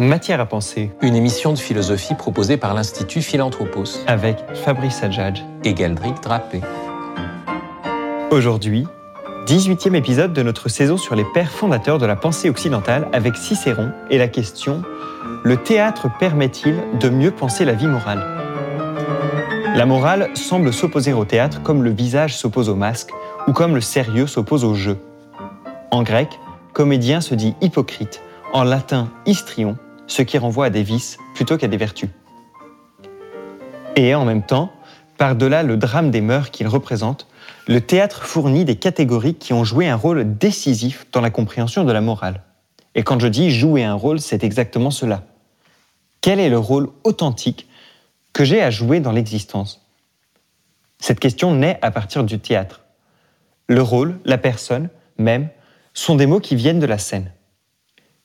Matière à penser, Une émission de philosophie proposée par l'Institut Philanthropos avec Fabrice Adjadj. et Galdric Drapé. Aujourd'hui, 18e épisode de notre saison sur les pères fondateurs de la pensée occidentale avec Cicéron et la question Le théâtre permet-il de mieux penser la vie morale? La morale semble s'opposer au théâtre comme le visage s'oppose au masque ou comme le sérieux s'oppose au jeu. En grec, comédien se dit hypocrite, en latin histrion, ce qui renvoie à des vices plutôt qu'à des vertus. Et en même temps, par-delà le drame des mœurs qu'il représente, le théâtre fournit des catégories qui ont joué un rôle décisif dans la compréhension de la morale. Et quand je dis jouer un rôle, c'est exactement cela. Quel est le rôle authentique que j'ai à jouer dans l'existence? Cette question naît à partir du théâtre. Le rôle, la personne, même, sont des mots qui viennent de la scène.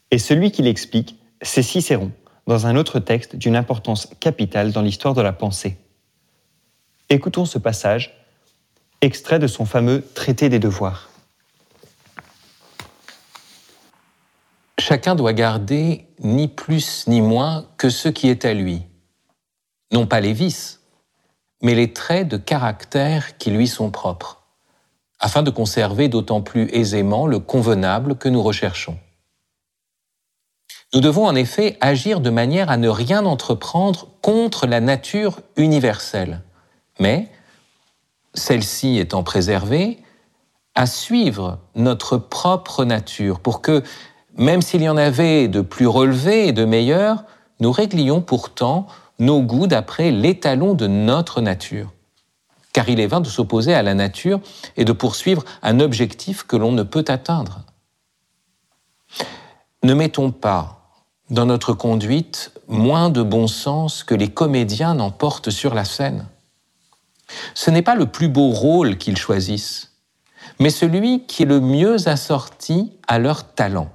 Et celui qui l'explique, c'est Cicéron, dans un autre texte d'une importance capitale dans l'histoire de la pensée. Écoutons ce passage, extrait de son fameux Traité des devoirs. Chacun doit garder ni plus ni moins que ce qui est à lui. Non pas les vices, mais les traits de caractère qui lui sont propres, afin de conserver d'autant plus aisément le convenable que nous recherchons. Nous devons en effet agir de manière à ne rien entreprendre contre la nature universelle, mais, celle-ci étant préservée, à suivre notre propre nature pour que, même s'il y en avait de plus relevés et de meilleurs, nous réglions pourtant nos goûts d'après l'étalon de notre nature. Car il est vain de s'opposer à la nature et de poursuivre un objectif que l'on ne peut atteindre. Ne mettons pas dans notre conduite moins de bon sens que les comédiens n'en portent sur la scène. Ce n'est pas le plus beau rôle qu'ils choisissent, mais celui qui est le mieux assorti à leur talent.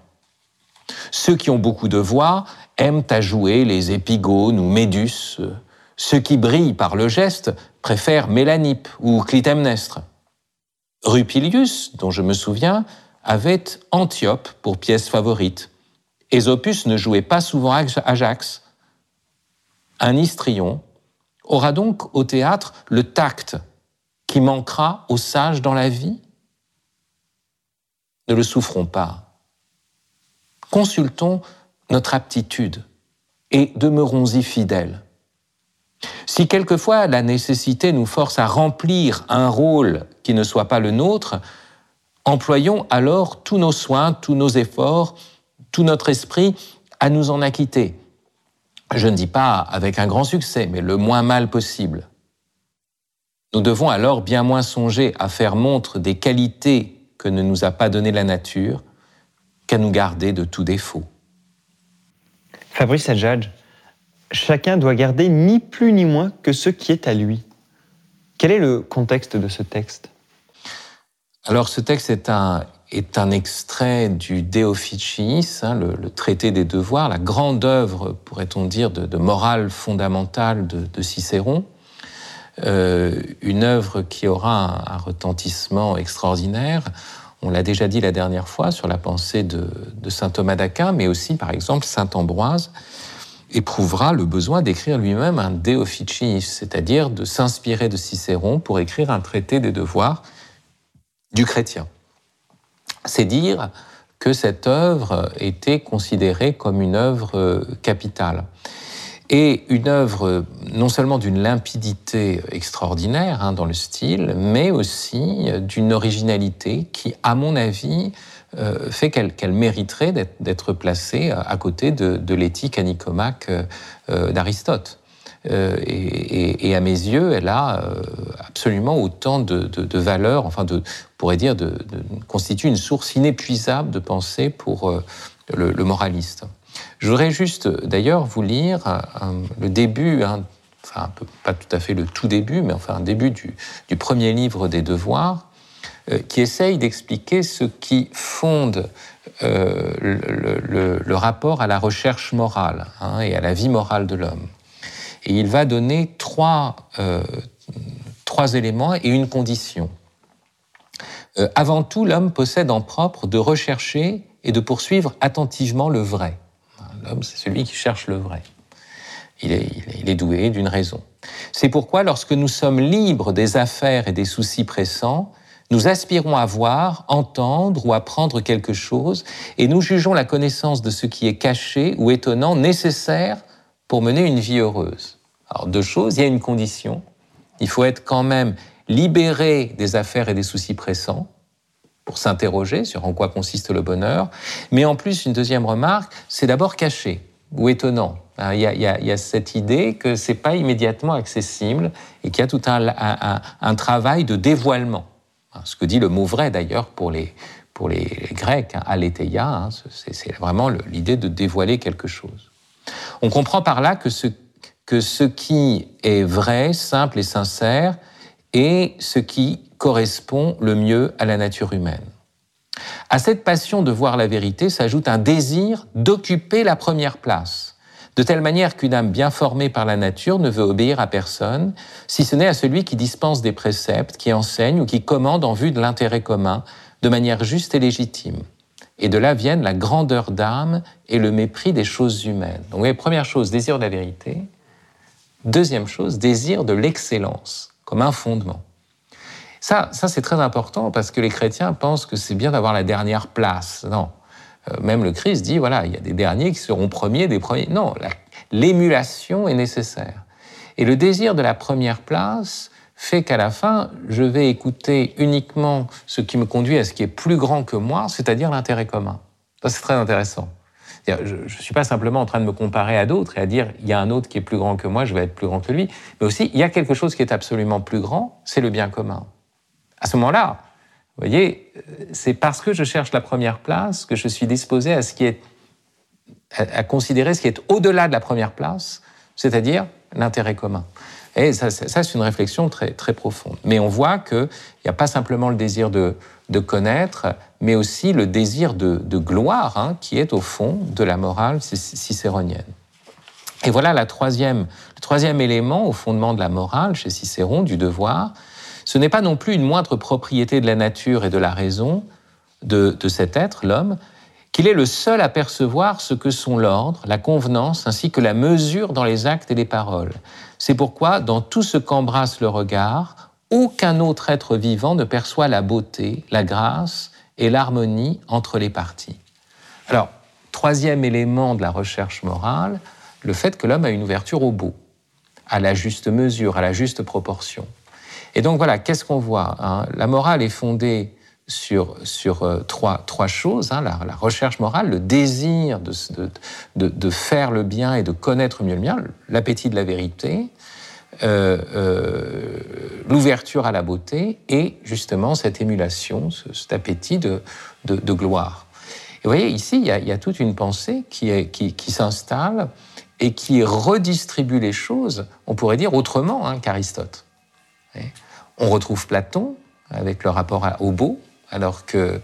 Ceux qui ont beaucoup de voix aiment à jouer les épigones ou Médus. Ceux qui brillent par le geste préfèrent Mélanippe ou Clytemnestre. Rupilius, dont je me souviens, avait Antiope pour pièce favorite. Aesopus ne jouait pas souvent Ajax. Un histrion aura donc au théâtre le tact qui manquera aux sages dans la vie Ne le souffrons pas. Consultons notre aptitude et demeurons-y fidèles. Si quelquefois la nécessité nous force à remplir un rôle qui ne soit pas le nôtre, employons alors tous nos soins, tous nos efforts, tout notre esprit à nous en acquitter. Je ne dis pas avec un grand succès, mais le moins mal possible. Nous devons alors bien moins songer à faire montre des qualités que ne nous a pas données la nature qu'à nous garder de tout défaut. Fabrice Adjadj, chacun doit garder ni plus ni moins que ce qui est à lui. Quel est le contexte de ce texte? Alors ce texte est un, est un extrait du De Officiis, hein, le, traité des devoirs, la grande œuvre, pourrait-on dire, de, morale fondamentale de, Cicéron. Euh, une œuvre qui aura un, un, retentissement extraordinaire. On l'a déjà dit la dernière fois sur la pensée de, de saint Thomas d'Aquin, mais aussi, par exemple, saint Ambroise éprouvera le besoin d'écrire lui-même un De Officiis, c'est-à-dire de s'inspirer de Cicéron pour écrire un traité des devoirs du chrétien c'est dire que cette œuvre était considérée comme une œuvre capitale. Et une œuvre non seulement d'une limpidité extraordinaire hein, dans le style, mais aussi d'une originalité qui, à mon avis, euh, fait qu'elle qu mériterait d'être placée à côté de, l'éthique anicomaque euh, d'Aristote. Euh, et, à mes yeux, elle a euh, absolument autant de, de, valeur, enfin, on pourrait dire, de, constitue une source inépuisable de pensée pour euh, le, moraliste. Je voudrais juste, d'ailleurs, vous lire le début, hein, enfin, un peu, pas tout à fait le tout début, mais enfin un début du, premier livre des Devoirs, qui essaye d'expliquer ce qui fonde le, rapport à la recherche morale hein, et à la vie morale de l'homme. Et il va donner trois, euh, trois éléments et une condition. Euh, avant tout, l'homme possède en propre de rechercher et de poursuivre attentivement le vrai. L'homme, c'est celui qui cherche le vrai. Il est, il est doué d'une raison. C'est pourquoi, lorsque nous sommes libres des affaires et des soucis pressants, nous aspirons à voir, entendre ou apprendre quelque chose, et nous jugeons la connaissance de ce qui est caché ou étonnant nécessaire pour mener une vie heureuse. Alors deux choses, il y a une condition, il faut être quand même libéré des affaires et des soucis pressants pour s'interroger sur en quoi consiste le bonheur, mais en plus une deuxième remarque, c'est d'abord caché ou étonnant. Hein, il y, a, cette idée que c'est pas immédiatement accessible et qu'il y a tout un travail de dévoilement. Hein, ce que dit le mot vrai d'ailleurs pour les, pour les, Grecs, hein, aletheia, hein, c'est vraiment l'idée de dévoiler quelque chose. On comprend par là que ce, qui est vrai, simple et sincère est ce qui correspond le mieux à la nature humaine. À cette passion de voir la vérité s'ajoute un désir d'occuper la première place de telle manière qu'une âme bien formée par la nature ne veut obéir à personne, si ce n'est à celui qui dispense des préceptes, qui enseigne ou qui commande en vue de l'intérêt commun, de manière juste et légitime. Et de là viennent la grandeur d'âme et le mépris des choses humaines. Donc, voyez, première chose, désir de la vérité. Deuxième chose, désir de l'excellence, comme un fondement. Ça, ça c'est très important parce que les chrétiens pensent que c'est bien d'avoir la dernière place. Non, euh, même le Christ dit, voilà, il y a des derniers qui seront premiers des premiers. Non, l'émulation est nécessaire. Et le désir de la première place fait qu'à la fin, je vais écouter uniquement ce qui me conduit à ce qui est plus grand que moi, c'est-à-dire l'intérêt commun. Ça, c'est très intéressant. Je ne suis pas simplement en train de me comparer à d'autres et à dire il y a un autre qui est plus grand que moi, je vais être plus grand que lui, mais aussi il y a quelque chose qui est absolument plus grand, c'est le bien commun. À ce moment-là, vous voyez, c'est parce que je cherche la première place que je suis disposé à ce qui est à, considérer ce qui est au-delà de la première place, c'est-à-dire l'intérêt commun. Et ça, c'est une réflexion très, très profonde. Mais on voit qu'il n'y a pas simplement le désir de, de, connaître, mais aussi le désir de, de gloire, hein, qui est au fond de la morale cicéronienne. Et voilà la troisième, le troisième élément au fondement de la morale chez Cicéron, du devoir, ce n'est pas non plus une moindre propriété de la nature et de la raison de, cet être, l'homme, qu'il est le seul à percevoir ce que sont l'ordre, la convenance, ainsi que la mesure dans les actes et les paroles. C'est pourquoi, dans tout ce qu'embrasse le regard, aucun autre être vivant ne perçoit la beauté, la grâce et l'harmonie entre les parties. Alors, troisième élément de la recherche morale, le fait que l'homme a une ouverture au beau, à la juste mesure, à la juste proportion. Et donc voilà, qu'est-ce qu'on voit hein? La morale est fondée sur, sur euh, trois, trois choses, hein, la, recherche morale, le désir de, de, de, faire le bien et de connaître mieux le bien, l'appétit de la vérité, euh, euh, l'ouverture à la beauté et justement cette émulation, cet appétit de, gloire. Et vous voyez, ici, il y, a, toute une pensée qui, qui s'installe et qui redistribue les choses, on pourrait dire autrement hein, qu'Aristote. On retrouve Platon avec le rapport au beau, alors que,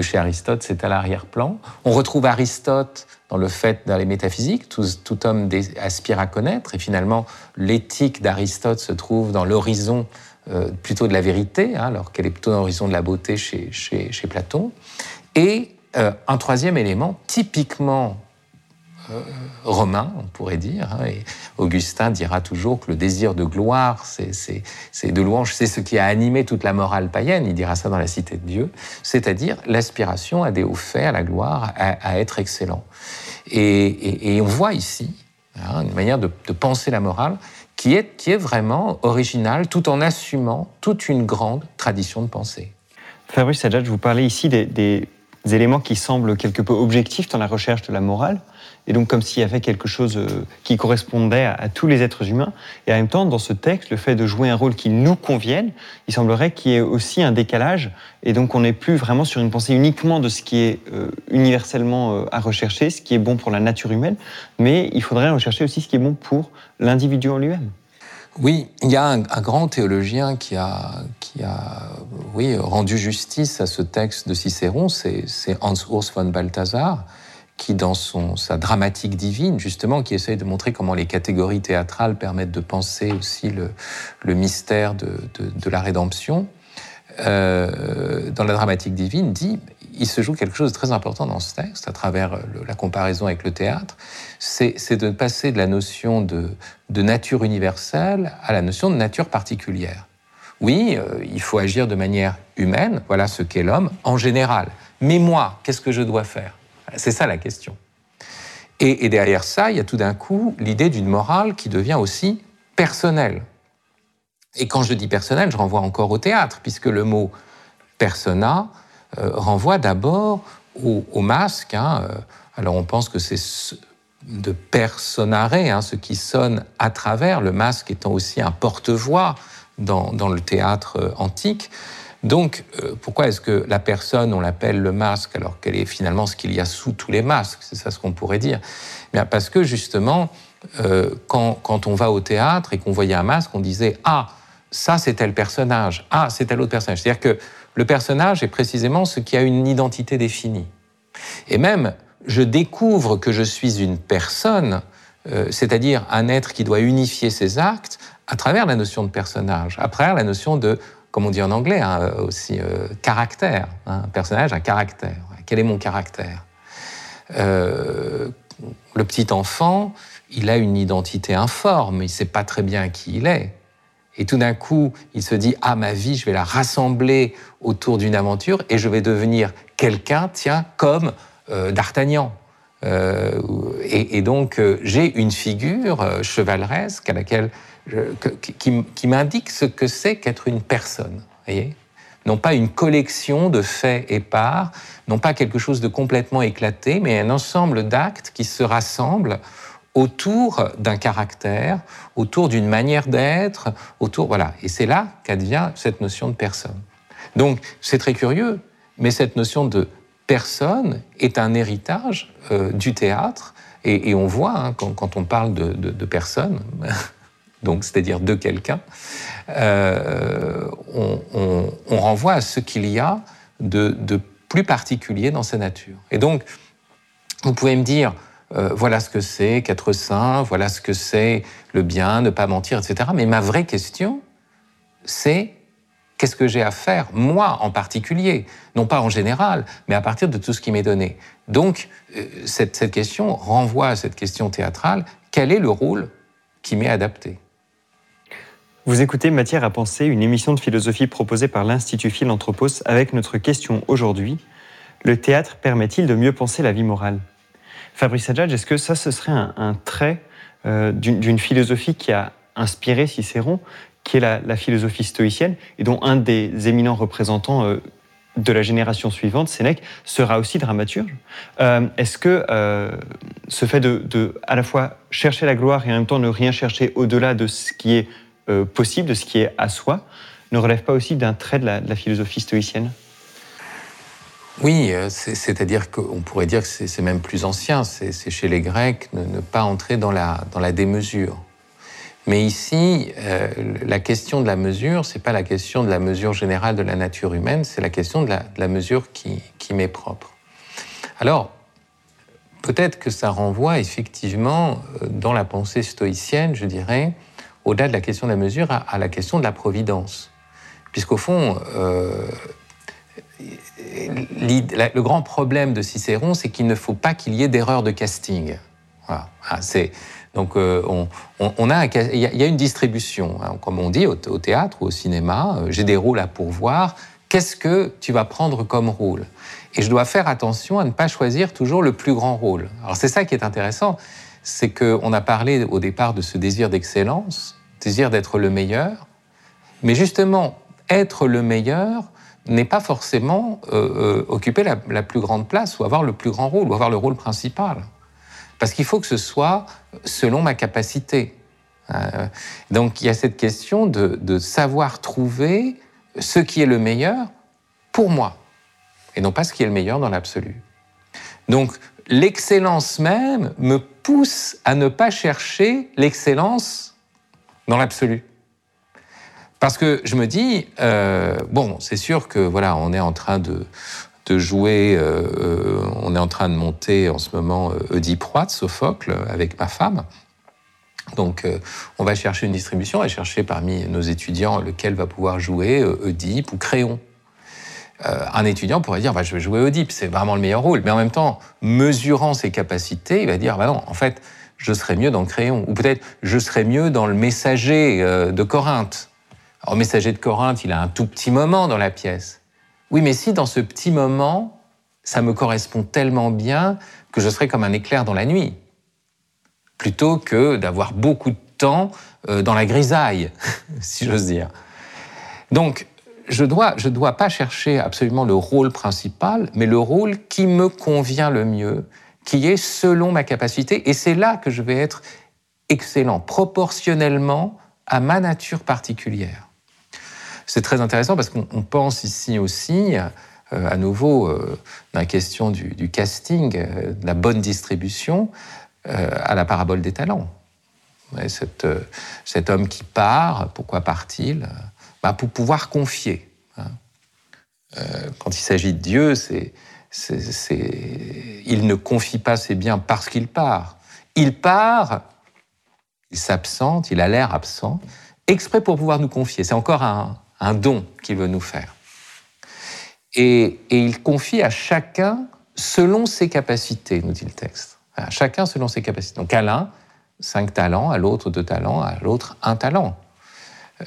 chez Aristote, c'est à l'arrière-plan. On retrouve Aristote dans le fait, dans les métaphysiques, tout, homme aspire à connaître, et finalement, l'éthique d'Aristote se trouve dans l'horizon euh, plutôt de la vérité, hein, alors qu'elle est plutôt dans l'horizon de la beauté chez, Platon. Et euh, un troisième élément, typiquement romain, on pourrait dire. Hein, et Augustin dira toujours que le désir de gloire, c'est de louange, c'est ce qui a animé toute la morale païenne. Il dira ça dans la Cité de Dieu, c'est-à-dire l'aspiration à des hauts faits, à la gloire, à, être excellent. Et, on voit ici hein, une manière de, penser la morale qui est, qui est vraiment originale, tout en assumant toute une grande tradition de pensée. Fabrice Sajad, vous parlez ici des éléments qui semblent quelque peu objectifs dans la recherche de la morale et donc comme s'il y avait quelque chose euh, qui correspondait à, tous les êtres humains. Et en même temps, dans ce texte, le fait de jouer un rôle qui nous convienne, il semblerait qu'il y ait aussi un décalage, et donc on n'est plus vraiment sur une pensée uniquement de ce qui est euh, universellement euh, à rechercher, ce qui est bon pour la nature humaine, mais il faudrait rechercher aussi ce qui est bon pour l'individu en lui-même. Oui, il y a un, grand théologien qui a, qui a oui, rendu justice à ce texte de Cicéron, c'est Hans Urs von Balthasar, qui, dans sa dramatique divine, justement, qui essaye de montrer comment les catégories théâtrales permettent de penser aussi le, mystère de, de, la rédemption, euh, dans la dramatique divine, dit il se joue quelque chose de très important dans ce texte, à travers la comparaison avec le théâtre, c'est de passer de la notion de, nature universelle à la notion de nature particulière. Oui, euh, il faut agir de manière humaine, voilà ce qu'est l'homme en général. Mais moi, qu'est-ce que je dois faire? C'est ça la question. Et, derrière ça, il y a tout d'un coup l'idée d'une morale qui devient aussi personnelle. Et quand je dis personnel, je renvoie encore au théâtre, puisque le mot persona euh, renvoie d'abord au, masque. Hein. Euh, alors on pense que c'est de personare, hein, ce qui sonne à travers, le masque étant aussi un porte-voix dans, le théâtre euh, antique. Donc, pourquoi est-ce que la personne, on l'appelle le masque, alors qu'elle est finalement ce qu'il y a sous tous les masques C'est ça ce qu'on pourrait dire? Bien, parce que justement, quand, quand, on va au théâtre et qu'on voyait un masque, on disait Ah, ça c'est tel personnage, ah c'est tel autre personnage. C'est-à-dire que le personnage est précisément ce qui a une identité définie. Et même, je découvre que je suis une personne, euh, c'est-à-dire un être qui doit unifier ses actes, à travers la notion de personnage, à travers la notion de, comme on dit en anglais hein, euh, aussi, euh, caractère. Hein, un personnage a caractère. Quel est mon caractère Le petit enfant, il a une identité informe, il ne sait pas très bien qui il est. Et tout d'un coup, il se dit Ah, ma vie, je vais la rassembler autour d'une aventure et je vais devenir quelqu'un, tiens, comme euh, D'Artagnan. Euh, et, donc, euh, j'ai une figure chevaleresque à laquelle qui, m'indique ce que c'est qu'être une personne. Voyez non pas une collection de faits épars, non pas quelque chose de complètement éclaté, mais un ensemble d'actes qui se rassemblent autour d'un caractère, autour d'une manière d'être, autour voilà. Et c'est là qu'advient cette notion de personne. Donc c'est très curieux, mais cette notion de personne est un héritage euh, du théâtre, et, on voit hein, quand, on parle de, personne, donc c'est-à-dire de quelqu'un, euh, on, renvoie à ce qu'il y a de, plus particulier dans sa nature. Et donc, vous pouvez me dire, euh, voilà ce que c'est qu'être saint, voilà ce que c'est le bien, ne pas mentir, etc. Mais ma vraie question, c'est qu'est-ce que j'ai à faire, moi en particulier, non pas en général, mais à partir de tout ce qui m'est donné. Donc, euh, cette, question renvoie à cette question théâtrale, quel est le rôle qui m'est adapté? Vous écoutez Matière à penser, une émission de philosophie proposée par l'Institut Philanthropos avec notre question aujourd'hui, le théâtre permet-il de mieux penser la vie morale? Fabrice Adjadj, est-ce que ça, ce serait un, trait euh, d'une philosophie qui a inspiré Cicéron, qui est la, philosophie stoïcienne, et dont un des éminents représentants euh, de la génération suivante, Sénèque, sera aussi dramaturge. Euh, est-ce que ce fait de, à la fois chercher la gloire et en même temps ne rien chercher au-delà de ce qui est possible, de ce qui est à soi, ne relève pas aussi d'un trait de la philosophie stoïcienne? Oui, euh, c'est-à-dire qu'on pourrait dire que c'est même plus ancien, c'est chez les Grecs ne, pas entrer dans la, dans la démesure. Mais ici, euh, la question de la mesure, c'est pas la question de la mesure générale de la nature humaine, c'est la question de la, mesure qui, m'est propre. Alors, peut-être que ça renvoie effectivement euh, dans la pensée stoïcienne, je dirais, au-delà de la question de la mesure, à, la question de la providence. Puisqu'au fond, le grand problème de Cicéron, c'est qu'il ne faut pas qu'il y ait d'erreur de casting. Voilà. Ah, donc, euh, on, a, il y a une distribution, hein. comme on dit au, théâtre ou au cinéma. Euh, j'ai des rôles à pourvoir. Qu'est-ce que tu vas prendre comme rôle? Et je dois faire attention à ne pas choisir toujours le plus grand rôle. Alors, c'est ça qui est intéressant, c'est qu'on a parlé au départ de ce désir d'excellence, désir d'être le meilleur. Mais justement, être le meilleur, n'est pas forcément euh, occuper la, plus grande place ou avoir le plus grand rôle ou avoir le rôle principal. Parce qu'il faut que ce soit selon ma capacité. Euh, donc il y a cette question de, savoir trouver ce qui est le meilleur pour moi et non pas ce qui est le meilleur dans l'absolu. Donc l'excellence même me pousse à ne pas chercher l'excellence dans l'absolu. Parce que je me dis, euh, bon, c'est sûr que voilà, on est en train de, de jouer, euh, euh, on est en train de monter en ce moment Oedipe Roi de Sophocle avec ma femme. Donc, on va chercher une distribution, on va chercher parmi nos étudiants lequel va pouvoir jouer Oedipe ou Créon. euh, un étudiant pourrait dire bah, je vais jouer Oedipe, c'est vraiment le meilleur rôle. Mais en même temps, mesurant ses capacités, il va dire bah non, en fait, je serais mieux dans le crayon. Ou peut-être je serais mieux dans le messager euh, de Corinthe. Alors, messager de Corinthe, il a un tout petit moment dans la pièce. Oui, mais si dans ce petit moment, ça me correspond tellement bien que je serais comme un éclair dans la nuit, plutôt que d'avoir beaucoup de temps euh, dans la grisaille, si j'ose dire. Donc, je dois, je dois pas chercher absolument le rôle principal, mais le rôle qui me convient le mieux, qui est selon ma capacité, et c'est là que je vais être excellent, proportionnellement à ma nature particulière. C'est très intéressant parce qu'on pense ici aussi, euh, à nouveau, euh, la question du, casting, euh, de la bonne distribution, à la parabole des talents. cet, cet homme qui part, pourquoi part-il? Bah, Pour pouvoir confier. Hein. quand il s'agit de Dieu, il ne confie pas ses biens parce qu'il part. Il part, il s'absente, il a l'air absent, exprès pour pouvoir nous confier. C'est encore un, don qu'il veut nous faire. Et, il confie à chacun selon ses capacités, nous dit le texte. À chacun selon ses capacités. Donc à l'un, cinq talents, à l'autre, deux talents, à l'autre, un talent.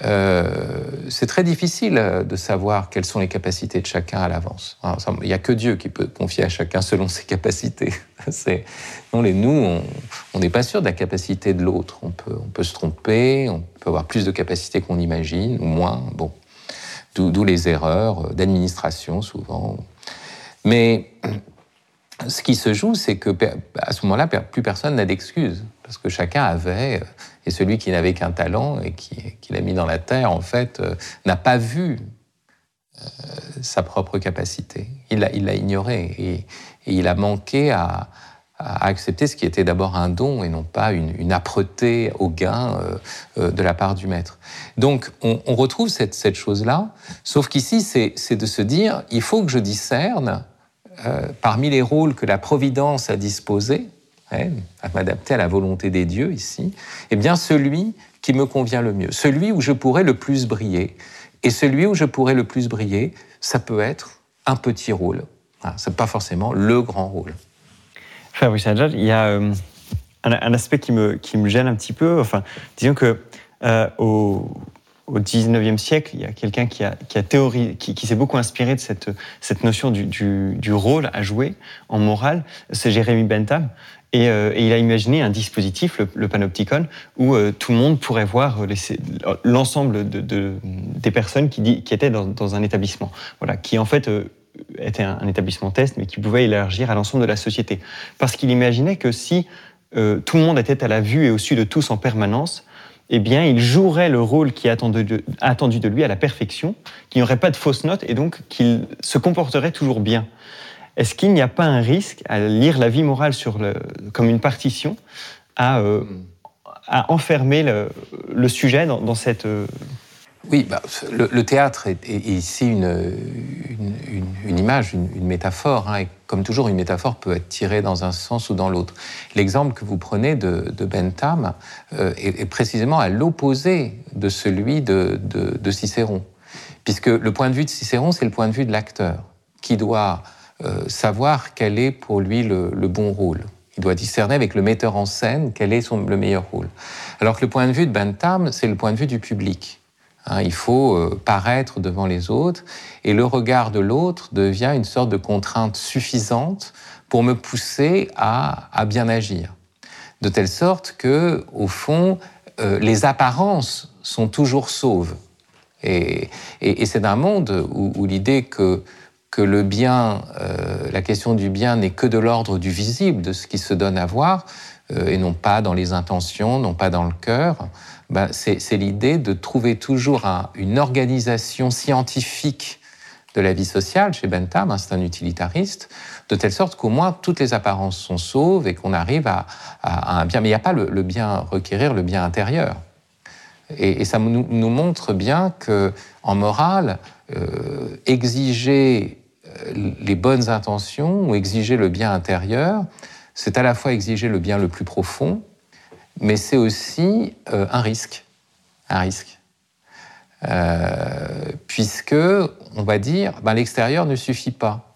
Euh, c'est très difficile de savoir quelles sont les capacités de chacun à l'avance. Il n'y a que Dieu qui peut confier à chacun selon ses capacités. non, les nous, on n'est pas sûr de la capacité de l'autre. On peut, on peut se tromper, on peut avoir plus de capacités qu'on imagine, ou moins. Bon, d'où les erreurs d'administration souvent. Mais ce qui se joue, c'est que à ce moment-là, plus personne n'a d'excuses, parce que chacun avait et celui qui n'avait qu'un talent et qui, l'a mis dans la terre, en fait, euh, n'a pas vu euh, sa propre capacité. Il l'a il ignoré et, il a manqué à, accepter ce qui était d'abord un don et non pas une, âpreté au gain euh, de la part du maître. Donc on, retrouve cette, chose-là, sauf qu'ici c'est de se dire, il faut que je discerne parmi les rôles que la Providence a disposés, à m'adapter à la volonté des dieux ici, eh bien celui qui me convient le mieux, celui où je pourrais le plus briller. Et celui où je pourrais le plus briller, ça peut être un petit rôle. Ah, Ce n'est pas forcément le grand rôle. Fabrice Adjad, il y a euh, un, aspect qui me, gêne un petit peu. Enfin, disons que euh, au, au 19e siècle, il y a quelqu'un qui, a, qui, a qui, s'est beaucoup inspiré de cette, cette notion du, rôle à jouer en morale. C'est Jérémy Bentham. Euh, et, il a imaginé un dispositif, le, panopticon, où euh, tout le monde pourrait voir l'ensemble de, des personnes qui, étaient dans, un établissement, voilà, qui en fait euh, était un, établissement test, mais qui pouvait élargir à l'ensemble de la société. Parce qu'il imaginait que si tout le monde était à la vue et au-dessus de tous en permanence, eh bien, il jouerait le rôle qui est attendu de, attendu de lui à la perfection, qu'il n'y aurait pas de fausses notes et donc qu'il se comporterait toujours bien. Est-ce qu'il n'y a pas un risque à lire la vie morale sur le, comme une partition, à, euh, à enfermer le, le sujet dans, dans cette... Euh, oui, bah, le, théâtre est, ici une, image, une, métaphore. Hein, et comme toujours, une métaphore peut être tirée dans un sens ou dans l'autre. L'exemple que vous prenez de, Bentham euh, est, précisément à l'opposé de celui de Cicéron. Puisque le point de vue de Cicéron, c'est le point de vue de l'acteur, qui doit euh, savoir quel est pour lui le, bon rôle. Il doit discerner avec le metteur en scène quel est son, le meilleur rôle. Alors que le point de vue de Bentham, c'est le point de vue du public. Hein, il faut euh, paraître devant les autres et le regard de l'autre devient une sorte de contrainte suffisante pour me pousser à, bien agir. De telle sorte que, au fond, euh, les apparences sont toujours sauves. Et, c'est un monde où l'idée que le bien, euh, la question du bien n'est que de l'ordre du visible, de ce qui se donne à voir, et non pas dans les intentions, non pas dans le cœur, ben, c'est l'idée de trouver toujours une organisation scientifique de la vie sociale chez Bentham, hein, c'est un utilitariste, de telle sorte qu'au moins toutes les apparences sont sauves et qu'on arrive à, un bien. Mais il n'y a pas le, bien requérir le bien intérieur. Et, ça nous, montre bien que en morale, euh, exiger les bonnes intentions ou exiger le bien intérieur, c'est à la fois exiger le bien le plus profond, mais c'est aussi euh, un risque. Un risque. puisque, on va dire, ben, l'extérieur ne suffit pas.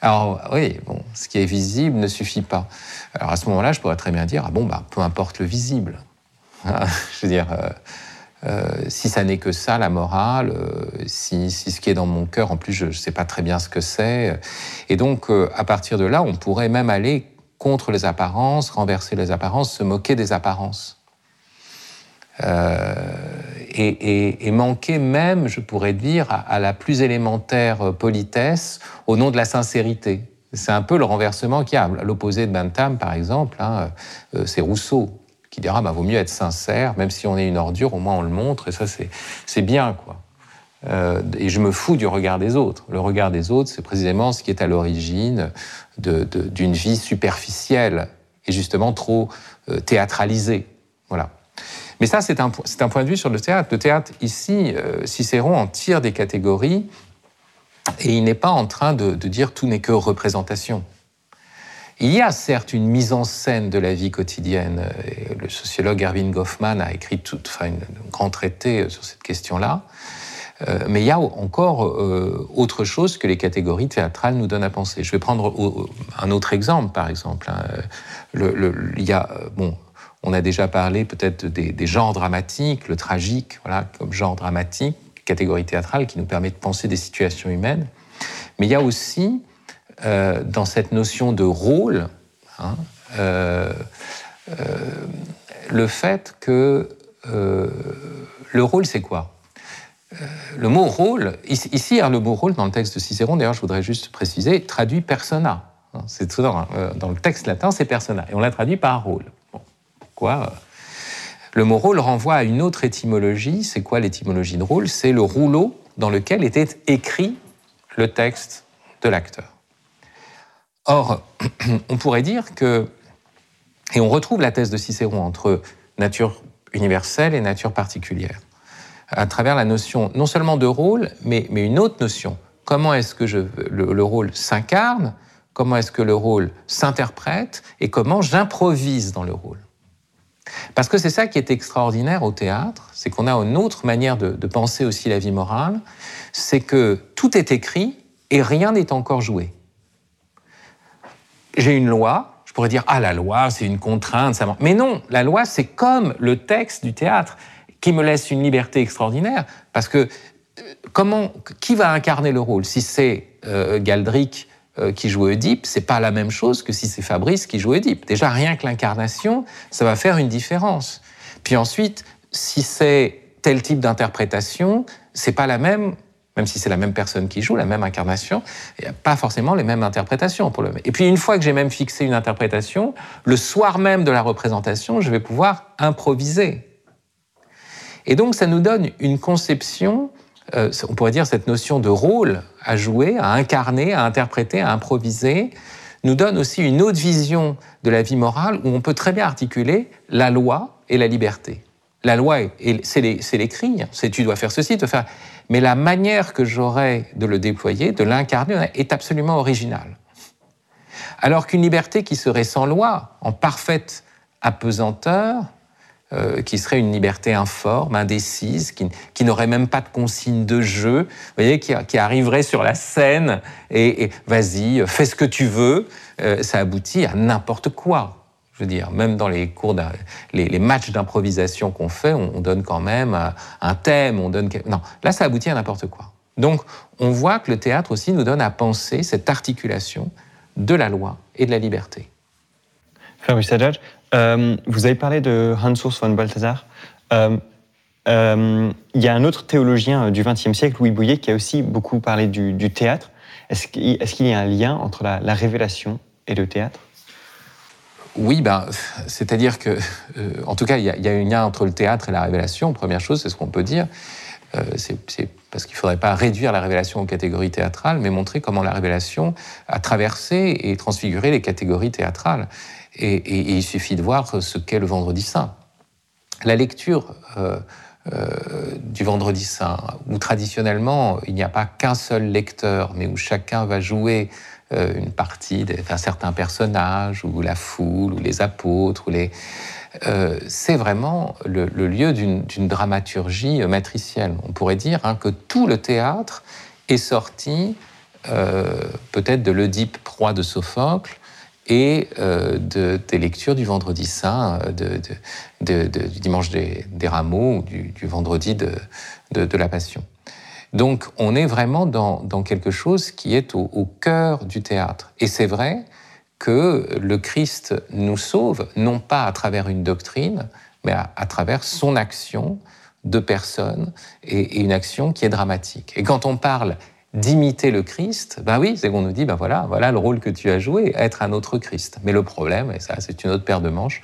Alors oui, bon, ce qui est visible ne suffit pas. Alors à ce moment-là, je pourrais très bien dire, ah bon, bah, peu importe le visible. je veux dire, euh, si ça n'est que ça, la morale, euh, si, ce qui est dans mon cœur, en plus, je ne sais pas très bien ce que c'est. Et donc, euh, à partir de là, on pourrait même aller contre les apparences, renverser les apparences, se moquer des apparences. Et, manquer même, je pourrais dire, à, la plus élémentaire politesse au nom de la sincérité. C'est un peu le renversement qu'il y a. L'opposé de Bentham, par exemple, hein, c'est Rousseau qui dira bah, vaut mieux être sincère, même si on est une ordure, au moins on le montre, et ça c'est bien quoi. Euh, et je me fous du regard des autres. Le regard des autres, c'est précisément ce qui est à l'origine d'une vie superficielle et justement trop euh, théâtralisée. Voilà. Mais ça, c'est un, un, point de vue sur le théâtre. Le théâtre, ici, euh, Cicéron en tire des catégories et il n'est pas en train de, dire tout n'est que représentation. Il y a certes une mise en scène de la vie quotidienne. Le sociologue Erwin Goffman a écrit tout, enfin, un grand traité sur cette question-là. Euh, mais il y a encore euh, autre chose que les catégories théâtrales nous donnent à penser. Je vais prendre un autre exemple, par exemple. Hein. il y a, bon, on a déjà parlé peut-être des, genres dramatiques, le tragique, voilà, comme genre dramatique, catégorie théâtrale qui nous permet de penser des situations humaines. Mais il y a aussi euh, dans cette notion de rôle hein, euh, euh, le fait que le rôle, c'est quoi? Le mot rôle, ici, hein, le mot rôle dans le texte de Cicéron, d'ailleurs, je voudrais juste préciser, traduit persona. Hein, c'est dans, dans, le texte latin, c'est persona, et on l'a traduit par rôle. pourquoi Le mot rôle renvoie à une autre étymologie. C'est quoi l'étymologie de rôle? C'est le rouleau dans lequel était écrit le texte de l'acteur. Or, on pourrait dire que, et on retrouve la thèse de Cicéron entre nature universelle et nature particulière, à travers la notion non seulement de rôle, mais, une autre notion. Comment est-ce que le, rôle s'incarne Comment est-ce que le rôle s'interprète Et comment j'improvise dans le rôle. Parce que c'est ça qui est extraordinaire au théâtre, c'est qu'on a une autre manière de, de penser aussi la vie morale, c'est que tout est écrit et rien n'est encore joué. J'ai une loi, je pourrais dire, ah, la loi, c'est une contrainte, ça Mais non, la loi, c'est comme le texte du théâtre, qui me laisse une liberté extraordinaire, parce que euh, comment, qui va incarner le rôle? Si c'est euh, Galdric euh, qui joue Oedipe, c'est pas la même chose que si c'est Fabrice qui joue Oedipe. Déjà, rien que l'incarnation, ça va faire une différence. Puis ensuite, si c'est tel type d'interprétation, c'est pas la même même si c'est la même personne qui joue, la même incarnation, il n'y a pas forcément les mêmes interprétations. Pour le... Et puis une fois que j'ai même fixé une interprétation, le soir même de la représentation, je vais pouvoir improviser. Et donc ça nous donne une conception, euh, on pourrait dire cette notion de rôle à jouer, à incarner, à interpréter, à improviser, nous donne aussi une autre vision de la vie morale où on peut très bien articuler la loi et la liberté. La loi, c'est l'écrit, c'est tu dois faire ceci, dois faire mais la manière que j'aurai de le déployer, de l'incarner, est absolument originale. Alors qu'une liberté qui serait sans loi, en parfaite apesanteur, euh, qui serait une liberté informe, indécise, qui, n'aurait même pas de consigne de jeu, vous voyez, qui, arriverait sur la scène et, vas-y, fais ce que tu veux, euh, ça aboutit à n'importe quoi. Je veux dire, même dans les cours, les, matchs d'improvisation qu'on fait, on, donne quand même un thème, on donne. Non, là, ça aboutit à n'importe quoi. Donc, on voit que le théâtre aussi nous donne à penser cette articulation de la loi et de la liberté. Fabrice euh, vous avez parlé de Hans Urs von Balthasar. Euh, euh, il y a un autre théologien du XXe siècle, Louis Bouillet, qui a aussi beaucoup parlé du, théâtre. Est-ce qu'il y a un lien entre la révélation et le théâtre? Oui, ben, c'est-à-dire que, en tout cas, il y, a un lien entre le théâtre et la révélation. Première chose, c'est ce qu'on peut dire. C'est parce qu'il ne faudrait pas réduire la révélation aux catégories théâtrales, mais montrer comment la révélation a traversé et transfiguré les catégories théâtrales. Et, il suffit de voir ce qu'est le Vendredi Saint. La lecture euh, du Vendredi Saint, où traditionnellement il n'y a pas qu'un seul lecteur, mais où chacun va jouer une partie, de, enfin, certains personnages, ou la foule, ou les apôtres, ou les... c'est vraiment le, lieu d'une dramaturgie matricielle. On pourrait dire hein, que tout le théâtre est sorti peut-être de l'Oedipe roi de Sophocle, et euh, de, des lectures du vendredi saint, euh, du dimanche des, rameaux ou du, vendredi de, la Passion. Donc on est vraiment dans, quelque chose qui est au, cœur du théâtre. Et c'est vrai que le Christ nous sauve, non pas à travers une doctrine, mais à, travers son action de personne et une action qui est dramatique. Et quand on parle d'imiter le Christ, ben oui, c'est qu'on nous dit, ben voilà, voilà le rôle que tu as joué, être un autre Christ. Mais le problème, et ça c'est une autre paire de manches,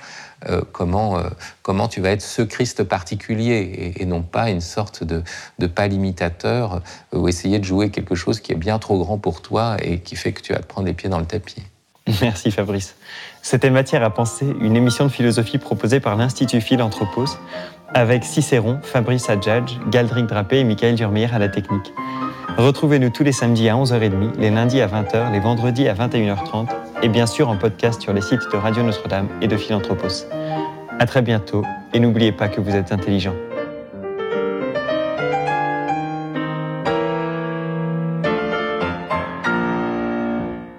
euh, comment, euh, comment tu vas être ce Christ particulier et, non pas une sorte de, de pâle imitateur euh, ou essayer de jouer quelque chose qui est bien trop grand pour toi et qui fait que tu vas te prendre les pieds dans le tapis. Merci Fabrice. C'était Matière à penser, une émission de philosophie proposée par l'Institut Philanthropos avec Cicéron, Fabrice Adjadj, Galdric Drapé et Michael Durmeyer à la technique. Retrouvez-nous tous les samedis à 11h30, les lundis à 20h, les vendredis à 21h30 et bien sûr en podcast sur les sites de Radio Notre-Dame et de Philanthropos. À très bientôt et n'oubliez pas que vous êtes intelligent.